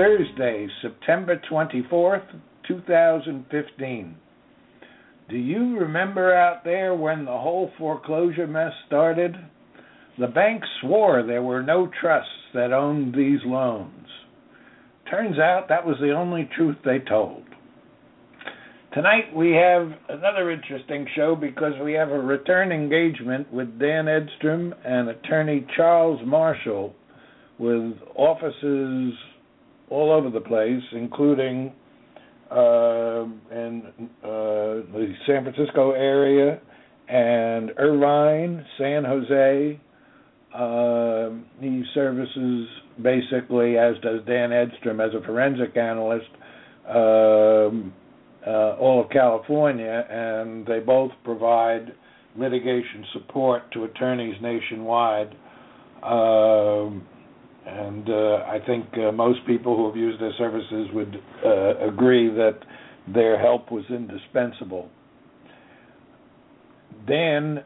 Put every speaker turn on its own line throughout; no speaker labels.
Thursday, September 24th, 2015. Do you remember out there when the whole foreclosure mess started? The banks swore there were no trusts that owned these loans. Turns out that was the only truth they told. Tonight we have another interesting show because we have a return engagement with Dan Edstrom and attorney Charles Marshall with offices all over the place, including uh, in uh, the San Francisco area and Irvine, San Jose. Uh, he services basically, as does Dan Edstrom, as a forensic analyst, um, uh, all of California, and they both provide litigation support to attorneys nationwide. Um, and uh, I think uh, most people who have used their services would uh, agree that their help was indispensable. Then,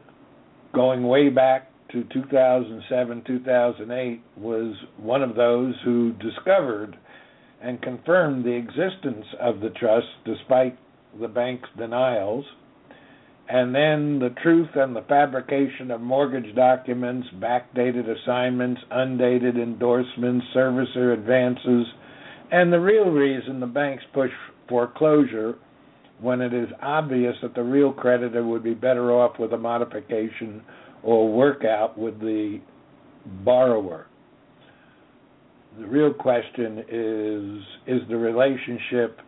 going way back to 2007, 2008, was one of those who discovered and confirmed the existence of the trust despite the bank's denials and then the truth and the fabrication of mortgage documents, backdated assignments, undated endorsements, servicer advances, and the real reason the banks push foreclosure when it is obvious that the real creditor would be better off with a modification or workout with the borrower. The real question is is the relationship,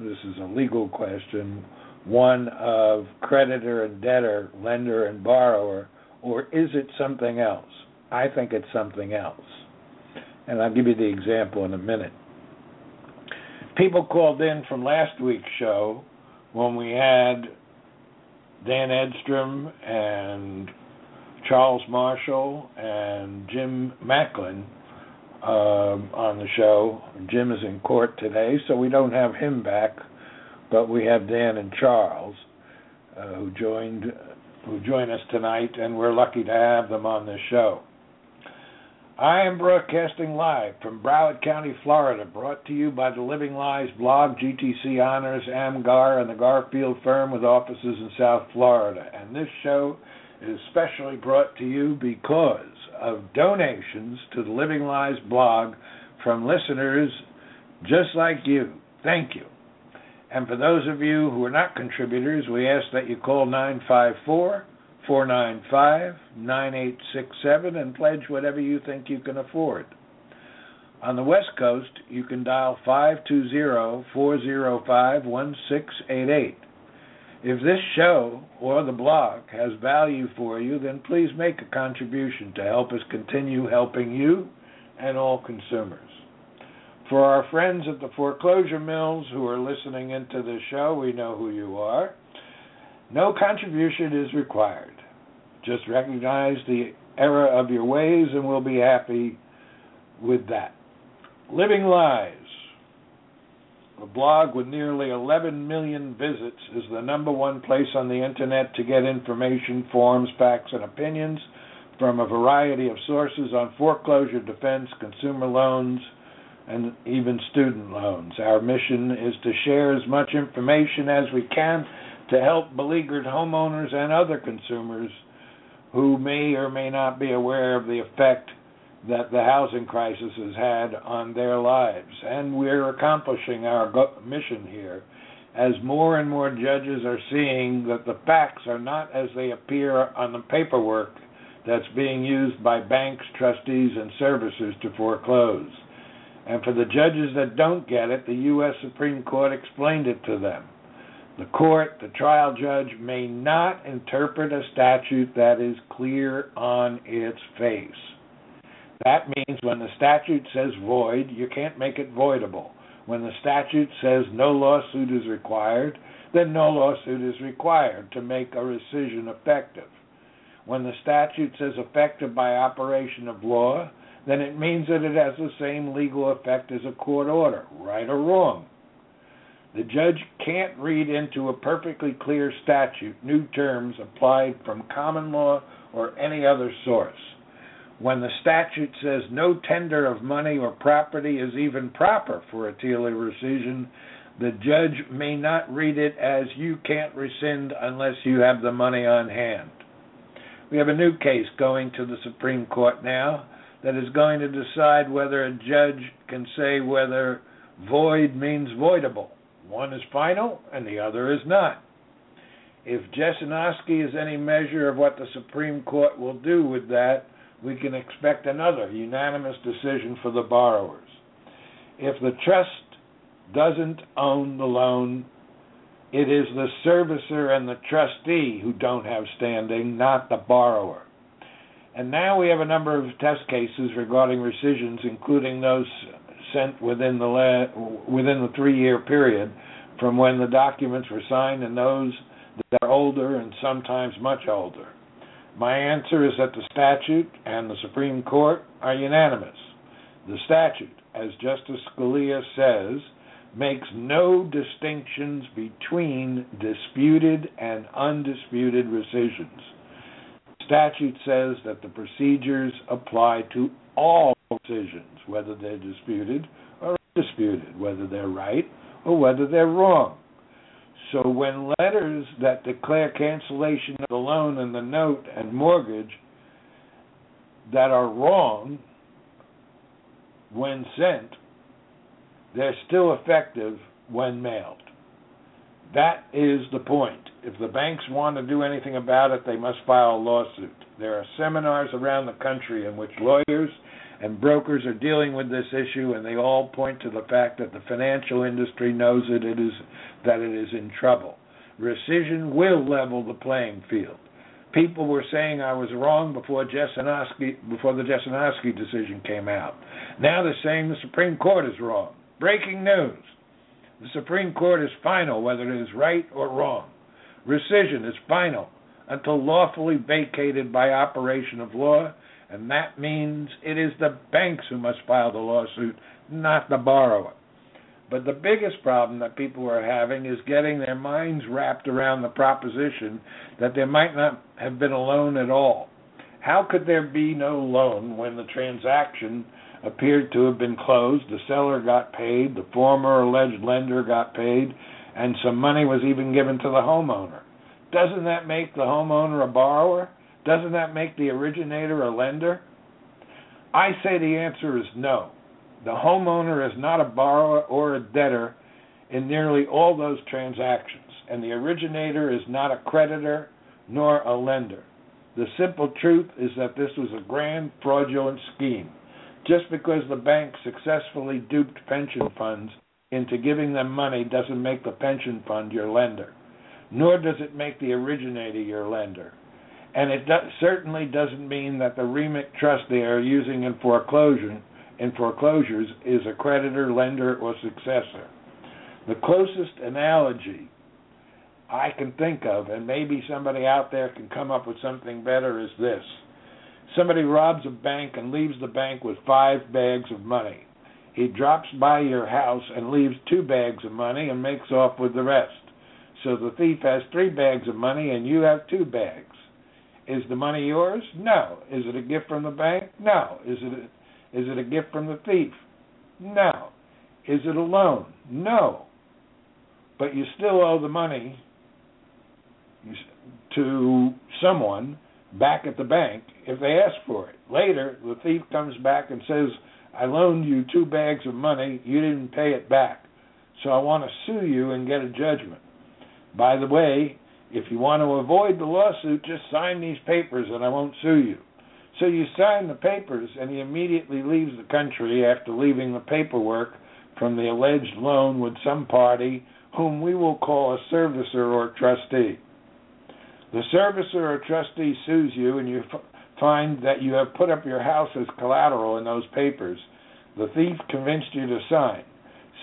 this is a legal question, one of creditor and debtor, lender and borrower, or is it something else? I think it's something else. And I'll give you the example in a minute. People called in from last week's show when we had Dan Edstrom and Charles Marshall and Jim Macklin um, on the show. Jim is in court today, so we don't have him back but we have Dan and Charles uh, who joined who join us tonight, and we're lucky to have them on this show. I am broadcasting live from Broward County, Florida, brought to you by the Living Lies blog, GTC Honors, AMGAR, and the Garfield firm with offices in South Florida. And this show is specially brought to you because of donations to the Living Lies blog from listeners just like you. Thank you. And for those of you who are not contributors, we ask that you call 954 495 9867 and pledge whatever you think you can afford. On the West Coast, you can dial 520 405 1688. If this show or the blog has value for you, then please make a contribution to help us continue helping you and all consumers. For our friends at the foreclosure mills who are listening into this show, we know who you are. No contribution is required. Just recognize the error of your ways, and we'll be happy with that. Living Lies, a blog with nearly 11 million visits, is the number one place on the internet to get information, forms, facts, and opinions from a variety of sources on foreclosure defense, consumer loans, and even student loans. Our mission is to share as much information as we can to help beleaguered homeowners and other consumers who may or may not be aware of the effect that the housing crisis has had on their lives. And we're accomplishing our mission here as more and more judges are seeing that the facts are not as they appear on the paperwork that's being used by banks, trustees, and servicers to foreclose. And for the judges that don't get it, the U.S. Supreme Court explained it to them. The court, the trial judge, may not interpret a statute that is clear on its face. That means when the statute says void, you can't make it voidable. When the statute says no lawsuit is required, then no lawsuit is required to make a rescission effective. When the statute says effective by operation of law, then it means that it has the same legal effect as a court order, right or wrong. The judge can't read into a perfectly clear statute new terms applied from common law or any other source when the statute says no tender of money or property is even proper for a TILA rescission, the judge may not read it as you can't rescind unless you have the money on hand. We have a new case going to the Supreme Court now that is going to decide whether a judge can say whether void means voidable. One is final and the other is not. If Jesinoski is any measure of what the Supreme Court will do with that, we can expect another unanimous decision for the borrowers. If the trust doesn't own the loan, it is the servicer and the trustee who don't have standing, not the borrower. And now we have a number of test cases regarding rescissions, including those sent within the la- within the three-year period from when the documents were signed, and those that are older and sometimes much older. My answer is that the statute and the Supreme Court are unanimous. The statute, as Justice Scalia says, makes no distinctions between disputed and undisputed rescissions. Statute says that the procedures apply to all decisions, whether they're disputed or undisputed, whether they're right or whether they're wrong. So when letters that declare cancellation of the loan and the note and mortgage that are wrong when sent, they're still effective when mailed. That is the point. If the banks want to do anything about it, they must file a lawsuit. There are seminars around the country in which lawyers and brokers are dealing with this issue, and they all point to the fact that the financial industry knows that it is that it is in trouble. Rescission will level the playing field. People were saying I was wrong before before the Jesinoski decision came out. Now they're saying the Supreme Court is wrong. Breaking news: the Supreme Court is final whether it is right or wrong. Rescission is final until lawfully vacated by operation of law and that means it is the banks who must file the lawsuit, not the borrower. But the biggest problem that people are having is getting their minds wrapped around the proposition that there might not have been a loan at all. How could there be no loan when the transaction appeared to have been closed, the seller got paid, the former alleged lender got paid, and some money was even given to the homeowner? Doesn't that make the homeowner a borrower? Doesn't that make the originator a lender? I say the answer is no. The homeowner is not a borrower or a debtor in nearly all those transactions, and the originator is not a creditor nor a lender. The simple truth is that this was a grand fraudulent scheme. Just because the bank successfully duped pension funds into giving them money doesn't make the pension fund your lender, nor does it make the originator your lender and it do- certainly doesn't mean that the REMIC trust they are using in foreclosure in foreclosures is a creditor, lender, or successor. The closest analogy I can think of, and maybe somebody out there can come up with something better, is this. Somebody robs a bank and leaves the bank with five bags of money. He drops by your house and leaves two bags of money and makes off with the rest. So the thief has three bags of money and you have two bags. Is the money yours? No. Is it a gift from the bank? No. Is it a, is it a gift from the thief? No. Is it a loan? No. But you still owe the money to someone back at the bank if they ask for it. Later, the thief comes back and says, I loaned you two bags of money, you didn't pay it back. So I want to sue you and get a judgment. By the way, if you want to avoid the lawsuit, just sign these papers and I won't sue you. So you sign the papers and he immediately leaves the country after leaving the paperwork from the alleged loan with some party whom we will call a servicer or trustee. The servicer or trustee sues you and you f- find that you have put up your house as collateral in those papers the thief convinced you to sign.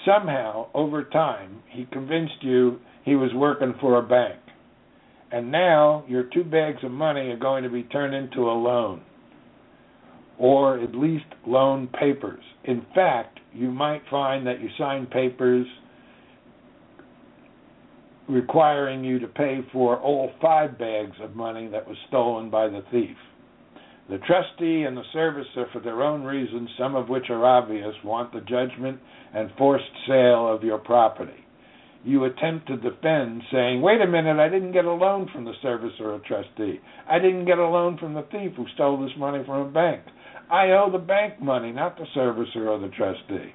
Somehow, over time, he convinced you he was working for a bank. And now your two bags of money are going to be turned into a loan, or at least loan papers. In fact, you might find that you signed papers requiring you to pay for all five bags of money that was stolen by the thief. The trustee and the servicer, for their own reasons, some of which are obvious, want the judgment and forced sale of your property. You attempt to defend, saying, Wait a minute, I didn't get a loan from the servicer or trustee. I didn't get a loan from the thief who stole this money from a bank. I owe the bank money, not the servicer or the trustee.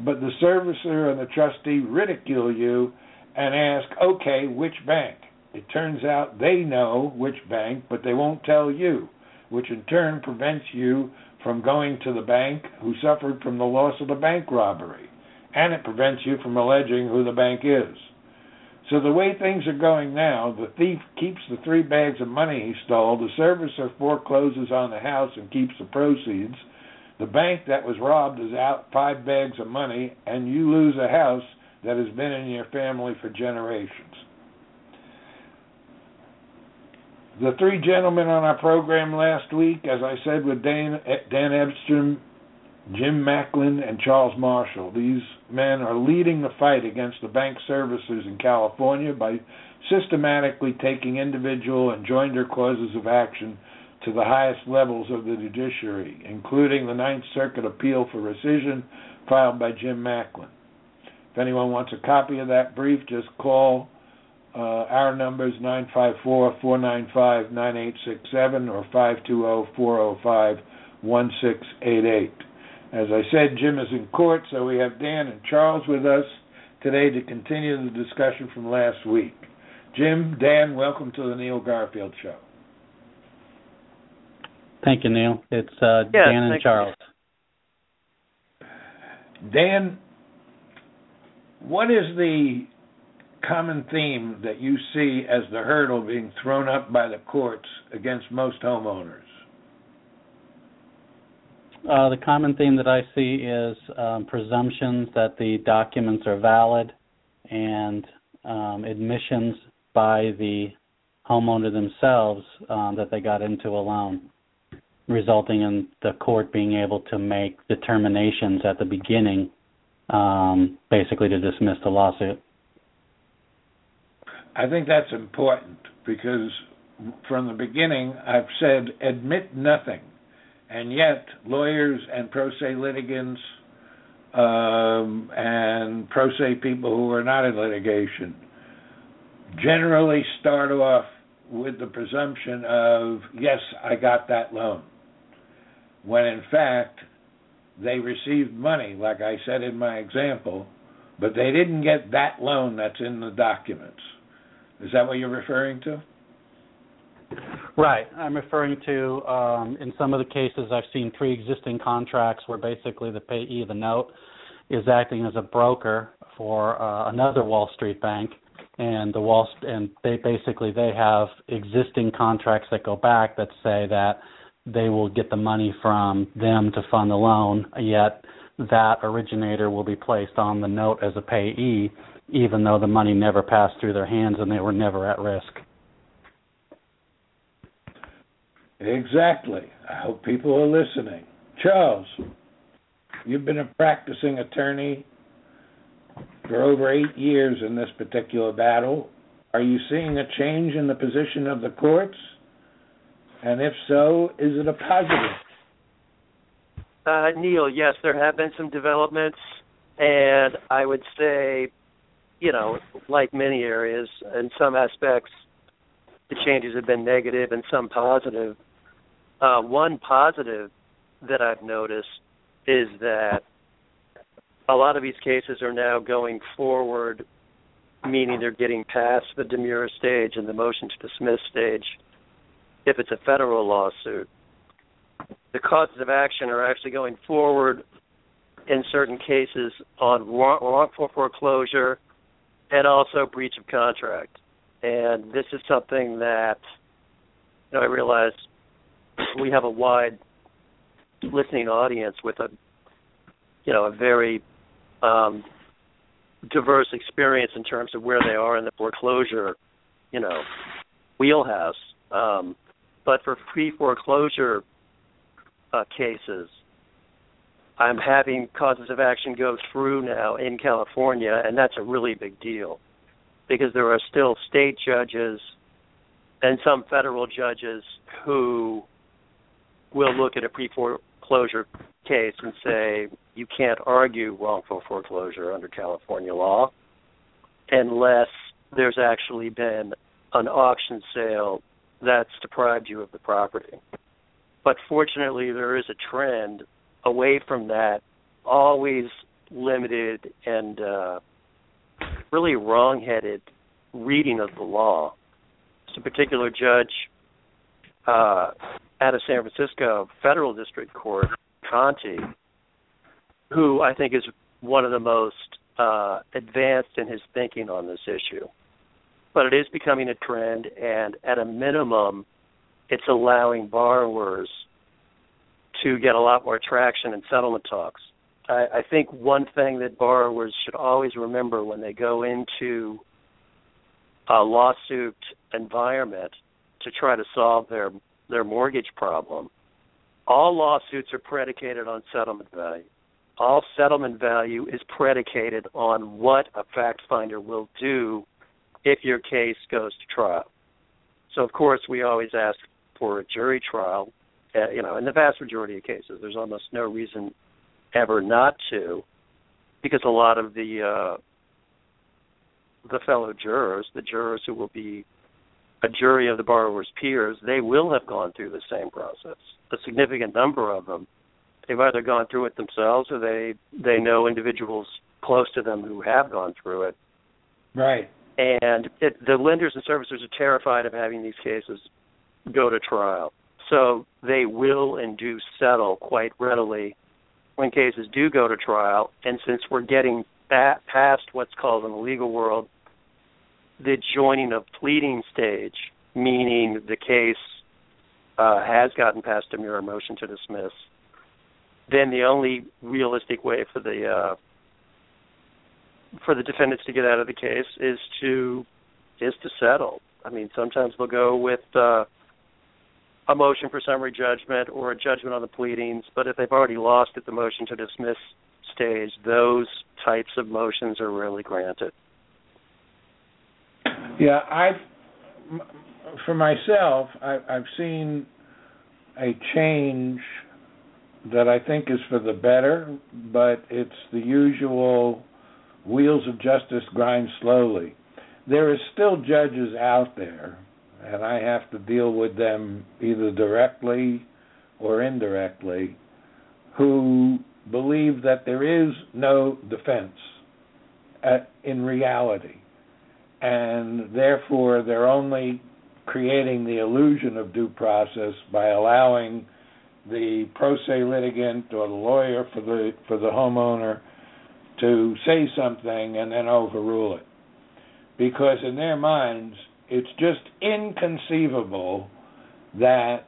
But the servicer and the trustee ridicule you and ask, Okay, which bank? It turns out they know which bank, but they won't tell you which in turn prevents you from going to the bank who suffered from the loss of the bank robbery, and it prevents you from alleging who the bank is. So the way things are going now, the thief keeps the three bags of money he stole, the servicer forecloses on the house and keeps the proceeds, the bank that was robbed is out five bags of money, and you lose a house that has been in your family for generations. The three gentlemen on our program last week, as I said, with Dan, Dan Edstrom, Jim Macklin, and Charles Marshall. These men are leading the fight against the bank servicers in California by systematically taking individual and joinder causes of action to the highest levels of the judiciary, including the Ninth Circuit appeal for rescission filed by Jim Macklin. If anyone wants a copy of that brief, just call uh, our numbers is 954 495 9867 or 520 405 1688. As I said, Jim is in court, so we have Dan and Charles with us today to continue the discussion from last week. Jim, Dan, welcome to the Neil Garfield Show.
Thank you, Neil. It's uh,
yeah,
Dan and Charles.
Dan, what is the common theme that you see as the hurdle being thrown up by the courts against most homeowners?
Uh, the common theme that I see is um, presumptions that the documents are valid and um, admissions by the homeowner themselves um, that they got into a loan, resulting in the court being able to make determinations at the beginning, um, basically to dismiss the lawsuit.
I think that's important because from the beginning I've said admit nothing, and yet lawyers and pro se litigants um, and pro se people who are not in litigation generally start off with the presumption of yes, I got that loan, when in fact they received money, like I said in my example, but they didn't get that loan that's in the documents. Is that what you're referring to?
Right. I'm referring to um, in some of the cases I've seen pre-existing contracts where basically the payee of the note is acting as a broker for uh, another Wall Street bank, and the Wall and they basically they have existing contracts that go back that say that they will get the money from them to fund the loan, yet that originator will be placed on the note as a payee even though the money never passed through their hands and they were never at risk.
Exactly. I hope people are listening. Charles, you've been a practicing attorney for over eight years in this particular battle. Are you seeing a change in the position of the courts? And if so, is it a positive?
Uh, Neil, yes, there have been some developments, and I would say you know, like many areas, in some aspects, the changes have been negative and some positive. Uh, one positive that I've noticed is that a lot of these cases are now going forward, meaning they're getting past the demurrer stage and the motion to dismiss stage. If it's a federal lawsuit, the causes of action are actually going forward in certain cases on wrongful foreclosure and also breach of contract. And this is something that you know I realize we have a wide listening audience with a you know a very um, diverse experience in terms of where they are in the foreclosure you know wheelhouse. Um, but for pre foreclosure uh, cases, I'm having causes of action go through now in California, and that's a really big deal because there are still state judges and some federal judges who will look at a pre foreclosure case and say you can't argue wrongful foreclosure under California law unless there's actually been an auction sale that's deprived you of the property. But fortunately, there is a trend away from that, always limited and uh, really wrong-headed reading of the law. A particular judge uh, out of San Francisco Federal District Court, Conti, who I think is one of the most uh, advanced in his thinking on this issue. But it is becoming a trend, and at a minimum, it's allowing borrowers to get a lot more traction in settlement talks. I, I think one thing that borrowers should always remember when they go into a lawsuit environment to try to solve their their mortgage problem, all lawsuits are predicated on settlement value. All settlement value is predicated on what a fact finder will do if your case goes to trial. So of course we always ask for a jury trial uh, you know, in the vast majority of cases, there's almost no reason ever not to, because a lot of the uh, the fellow jurors, the jurors who will be a jury of the borrower's peers, they will have gone through the same process. A significant number of them, they've either gone through it themselves or they they know individuals close to them who have gone through it.
Right.
And it, the lenders and servicers are terrified of having these cases go to trial. So they will and do settle quite readily when cases do go to trial. And since we're getting past what's called in the legal world the joining of pleading stage, meaning the case uh, has gotten past a mere motion to dismiss, then the only realistic way for the uh, for the defendants to get out of the case is to is to settle. I mean, sometimes they'll go with uh, a motion for summary judgment or a judgment on the pleadings, but if they've already lost at the motion to dismiss stage, those types of motions are rarely granted.
Yeah, I've for myself, I, I've seen a change that I think is for the better, but it's the usual wheels of justice grind slowly. There is still judges out there and I have to deal with them either directly or indirectly, who believe that there is no defense at, in reality, and therefore they're only creating the illusion of due process by allowing the pro se litigant or the lawyer for the for the homeowner to say something and then overrule it because in their minds it's just inconceivable that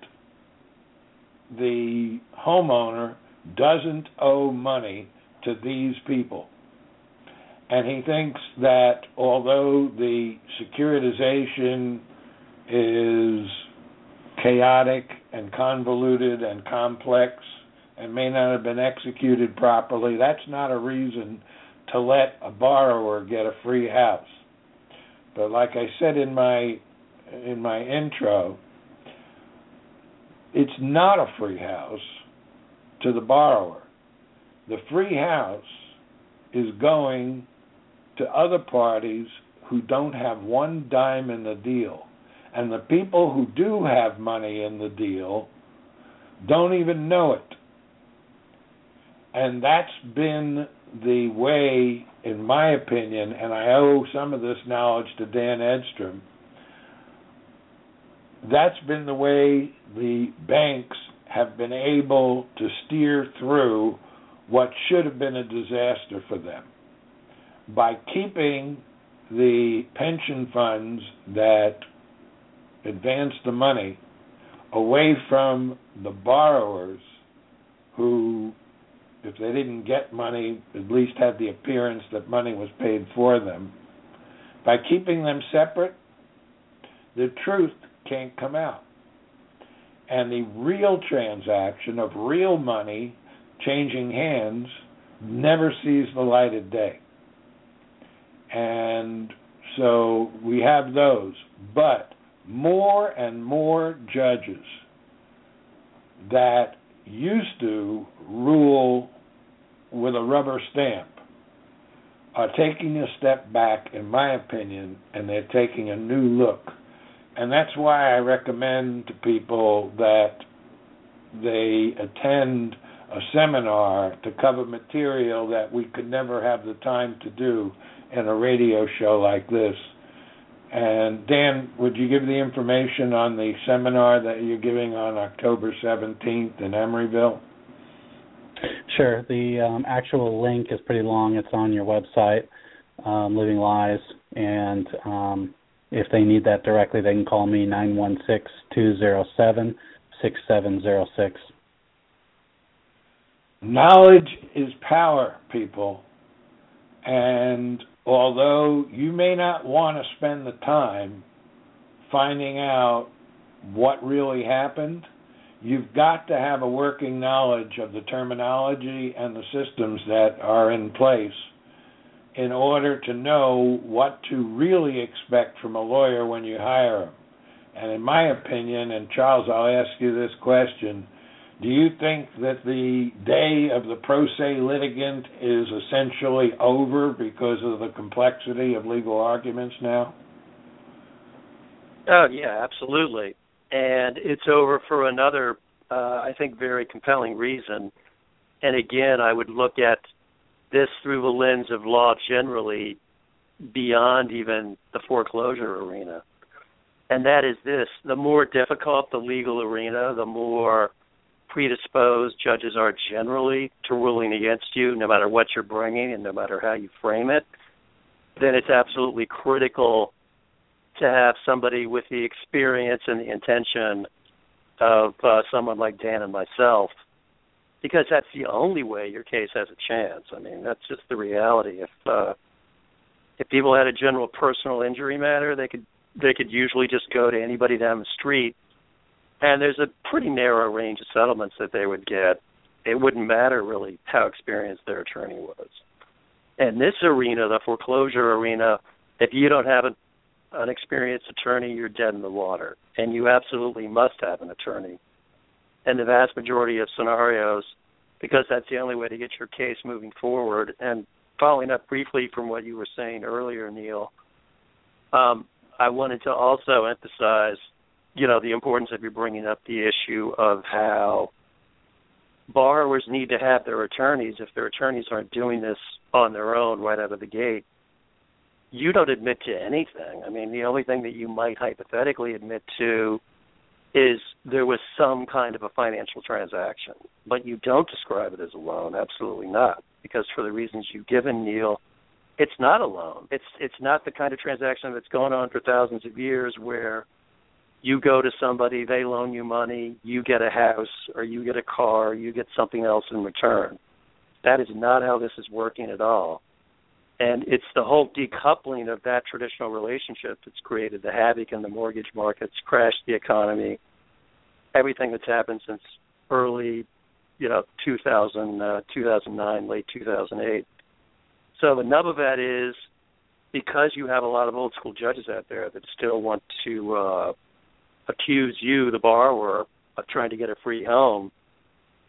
the homeowner doesn't owe money to these people. And he thinks that although the securitization is chaotic and convoluted and complex and may not have been executed properly, that's not a reason to let a borrower get a free house. But like I said in my in my intro, it's not a free house to the borrower. The free house is going to other parties who don't have one dime in the deal. And the people who do have money in the deal don't even know it. And that's been the way, in my opinion, and I owe some of this knowledge to Dan Edstrom. That's been the way the banks have been able to steer through what should have been a disaster for them by keeping the pension funds that advance the money away from the borrowers who if they didn't get money at least had the appearance that money was paid for them by keeping them separate the truth can't come out and the real transaction of real money changing hands never sees the light of day. And so we have those. But more and more judges that used to rule with a rubber stamp are taking a step back, in my opinion, and they're taking a new look and that's why I recommend to people that they attend a seminar to cover material that we could never have the time to do in a radio show like this. And Dan, would you give the information on the seminar that you're giving on October 17th in Emeryville?
Sure. The um, actual link is pretty long. It's on your website, um, Living Lies, and um, if they need that directly, they can call me nine one six two zero seven six seven zero six.
Knowledge is power, people. And although you may not want to spend the time finding out what really happened, you've got to have a working knowledge of the terminology and the systems that are in place in order to know what to really expect from a lawyer when you hire him. And in my opinion, and Charles, I'll ask you this question do you think that the day of the pro se litigant is essentially over because of the complexity of legal arguments now?
Oh, yeah, absolutely. And it's over for another, uh, I think, very compelling reason. And again, I would look at this through the lens of law generally beyond even the foreclosure arena. And that is this the more difficult the legal arena, the more predisposed judges are generally to ruling against you, no matter what you're bringing and no matter how you frame it, then it's absolutely critical to have somebody with the experience and the intention of uh, someone like Dan and myself because that's the only way your case has a chance. I mean, that's just the reality. If uh, if people had a general personal injury matter, they could they could usually just go to anybody down the street, and there's a pretty narrow range of settlements that they would get. It wouldn't matter really how experienced their attorney was. And this arena, the foreclosure arena, if you don't have an, an experienced attorney, you're dead in the water, and you absolutely must have an attorney in the vast majority of scenarios because that's the only way to get your case moving forward. And following up briefly from what you were saying earlier, Neil, um, I wanted to also emphasize, you know, the importance of you bringing up the issue of how borrowers need to have their attorneys. If their attorneys aren't doing this on their own right out of the gate, you don't admit to anything. I mean, the only thing that you might hypothetically admit to is there was some kind of a financial transaction, but you don't describe it as a loan. Absolutely not, because for the reasons you've given, Neil, it's not a loan. It's it's not the kind of transaction that's gone on for thousands of years where you go to somebody, they loan you money, you get a house or you get a car, you get something else in return. That is not how this is working at all. And it's the whole decoupling of that traditional relationship that's created the havoc in the mortgage markets, crashed the economy, everything that's happened since early, you know, 2000, uh, 2009, late 2008. So the nub of that is because you have a lot of old school judges out there that still want to uh, accuse you, the borrower, of trying to get a free home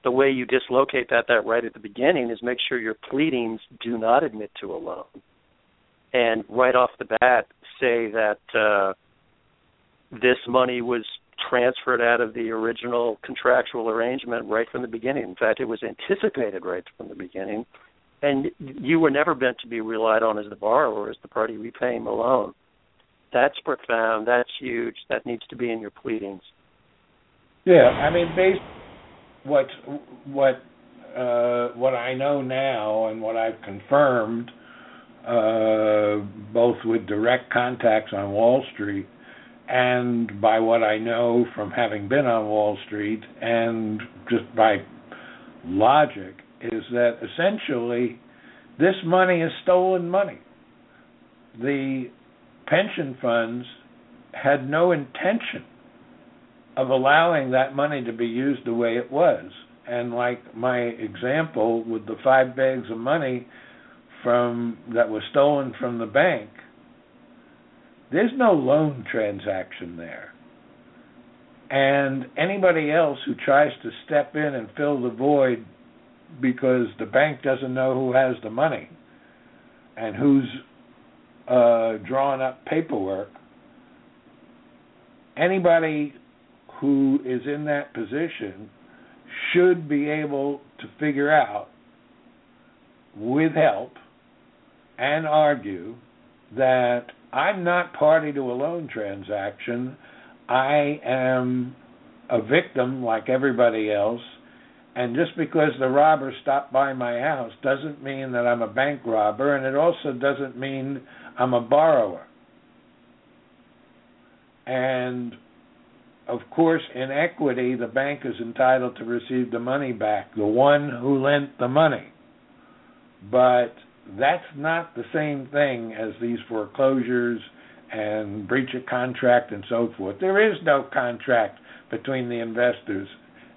the way you dislocate that that right at the beginning is make sure your pleadings do not admit to a loan, and right off the bat say that uh, this money was transferred out of the original contractual arrangement right from the beginning. In fact, it was anticipated right from the beginning, and you were never meant to be relied on as the borrower, as the party repaying the loan. That's profound. That's huge. That needs to be in your pleadings.
Yeah, I mean, based what what uh, what I know now and what I've confirmed, uh, both with direct contacts on Wall Street and by what I know from having been on Wall Street and just by logic, is that essentially this money is stolen money. The pension funds had no intention of allowing that money to be used the way it was. And like my example with the five bags of money from that was stolen from the bank, there's no loan transaction there. And anybody else who tries to step in and fill the void because the bank doesn't know who has the money and who's uh, drawing up paperwork, anybody who is in that position should be able to figure out, with help, and argue that I'm not party to a loan transaction. I am a victim like everybody else. And just because the robber stopped by my house doesn't mean that I'm a bank robber, and it also doesn't mean I'm a borrower. And of course, in equity, the bank is entitled to receive the money back, the one who lent the money. But that's not the same thing as these foreclosures and breach of contract and so forth. There is no contract between the investors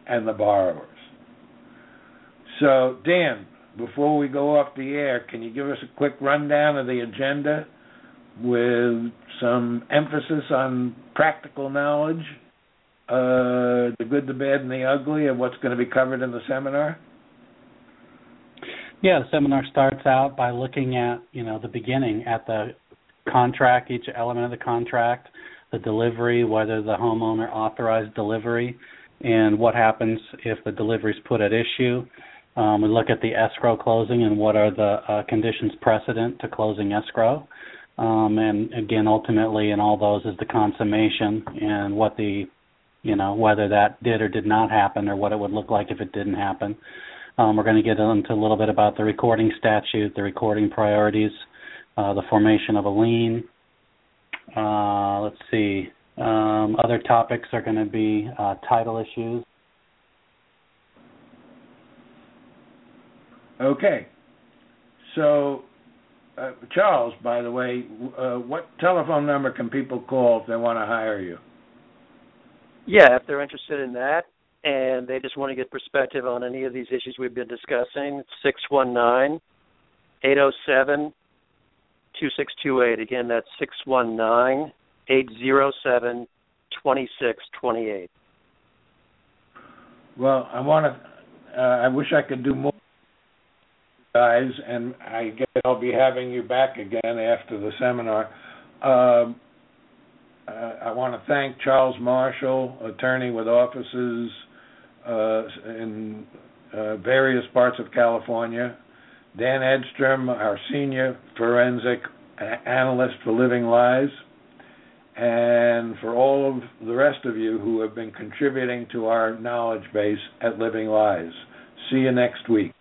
and the borrowers. So, Dan, before we go off the air, can you give us a quick rundown of the agenda with some emphasis on practical knowledge, uh, the good, the bad, and the ugly of what's going to be covered in the seminar?
Yeah, the seminar starts out by looking at, you know, the beginning at the contract, each element of the contract, the delivery, whether the homeowner authorized delivery, and what happens if the delivery is put at issue. Um, we look at the escrow closing and what are the uh, conditions precedent to closing escrow. Um, and again, ultimately, in all those is the consummation and what the, you know, whether that did or did not happen or what it would look like if it didn't happen. Um, we're going to get into a little bit about the recording statute, the recording priorities, uh, the formation of a lien. Uh, let's see. Um, other topics are going to be uh, title issues.
Okay. So, uh, Charles, by the way, uh, what telephone number can people call if they want to hire you?
Yeah, if they're interested in that, and they just want to get perspective on any of these issues we've been discussing, 619 807 2628. Again, that's 619 807 2628.
Well, I want to, uh, I wish I could do more, guys, and I guess I'll be having you back again after the seminar. Um, uh, I want to thank Charles Marshall, attorney with offices uh, in uh, various parts of California. Dan Edstrom, our senior forensic analyst for Living Lies, and for all of the rest of you who have been contributing to our knowledge base at Living Lies. See you next week.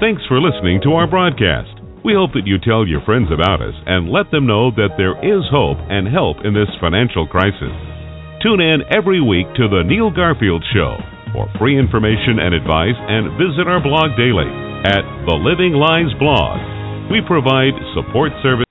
Thanks for listening to our broadcast. We hope that you tell your friends about us and let them know that there is hope and help in this financial crisis. Tune in every week to The Neil Garfield Show for free information and advice and visit our blog daily at The Living Lies blog. We provide support service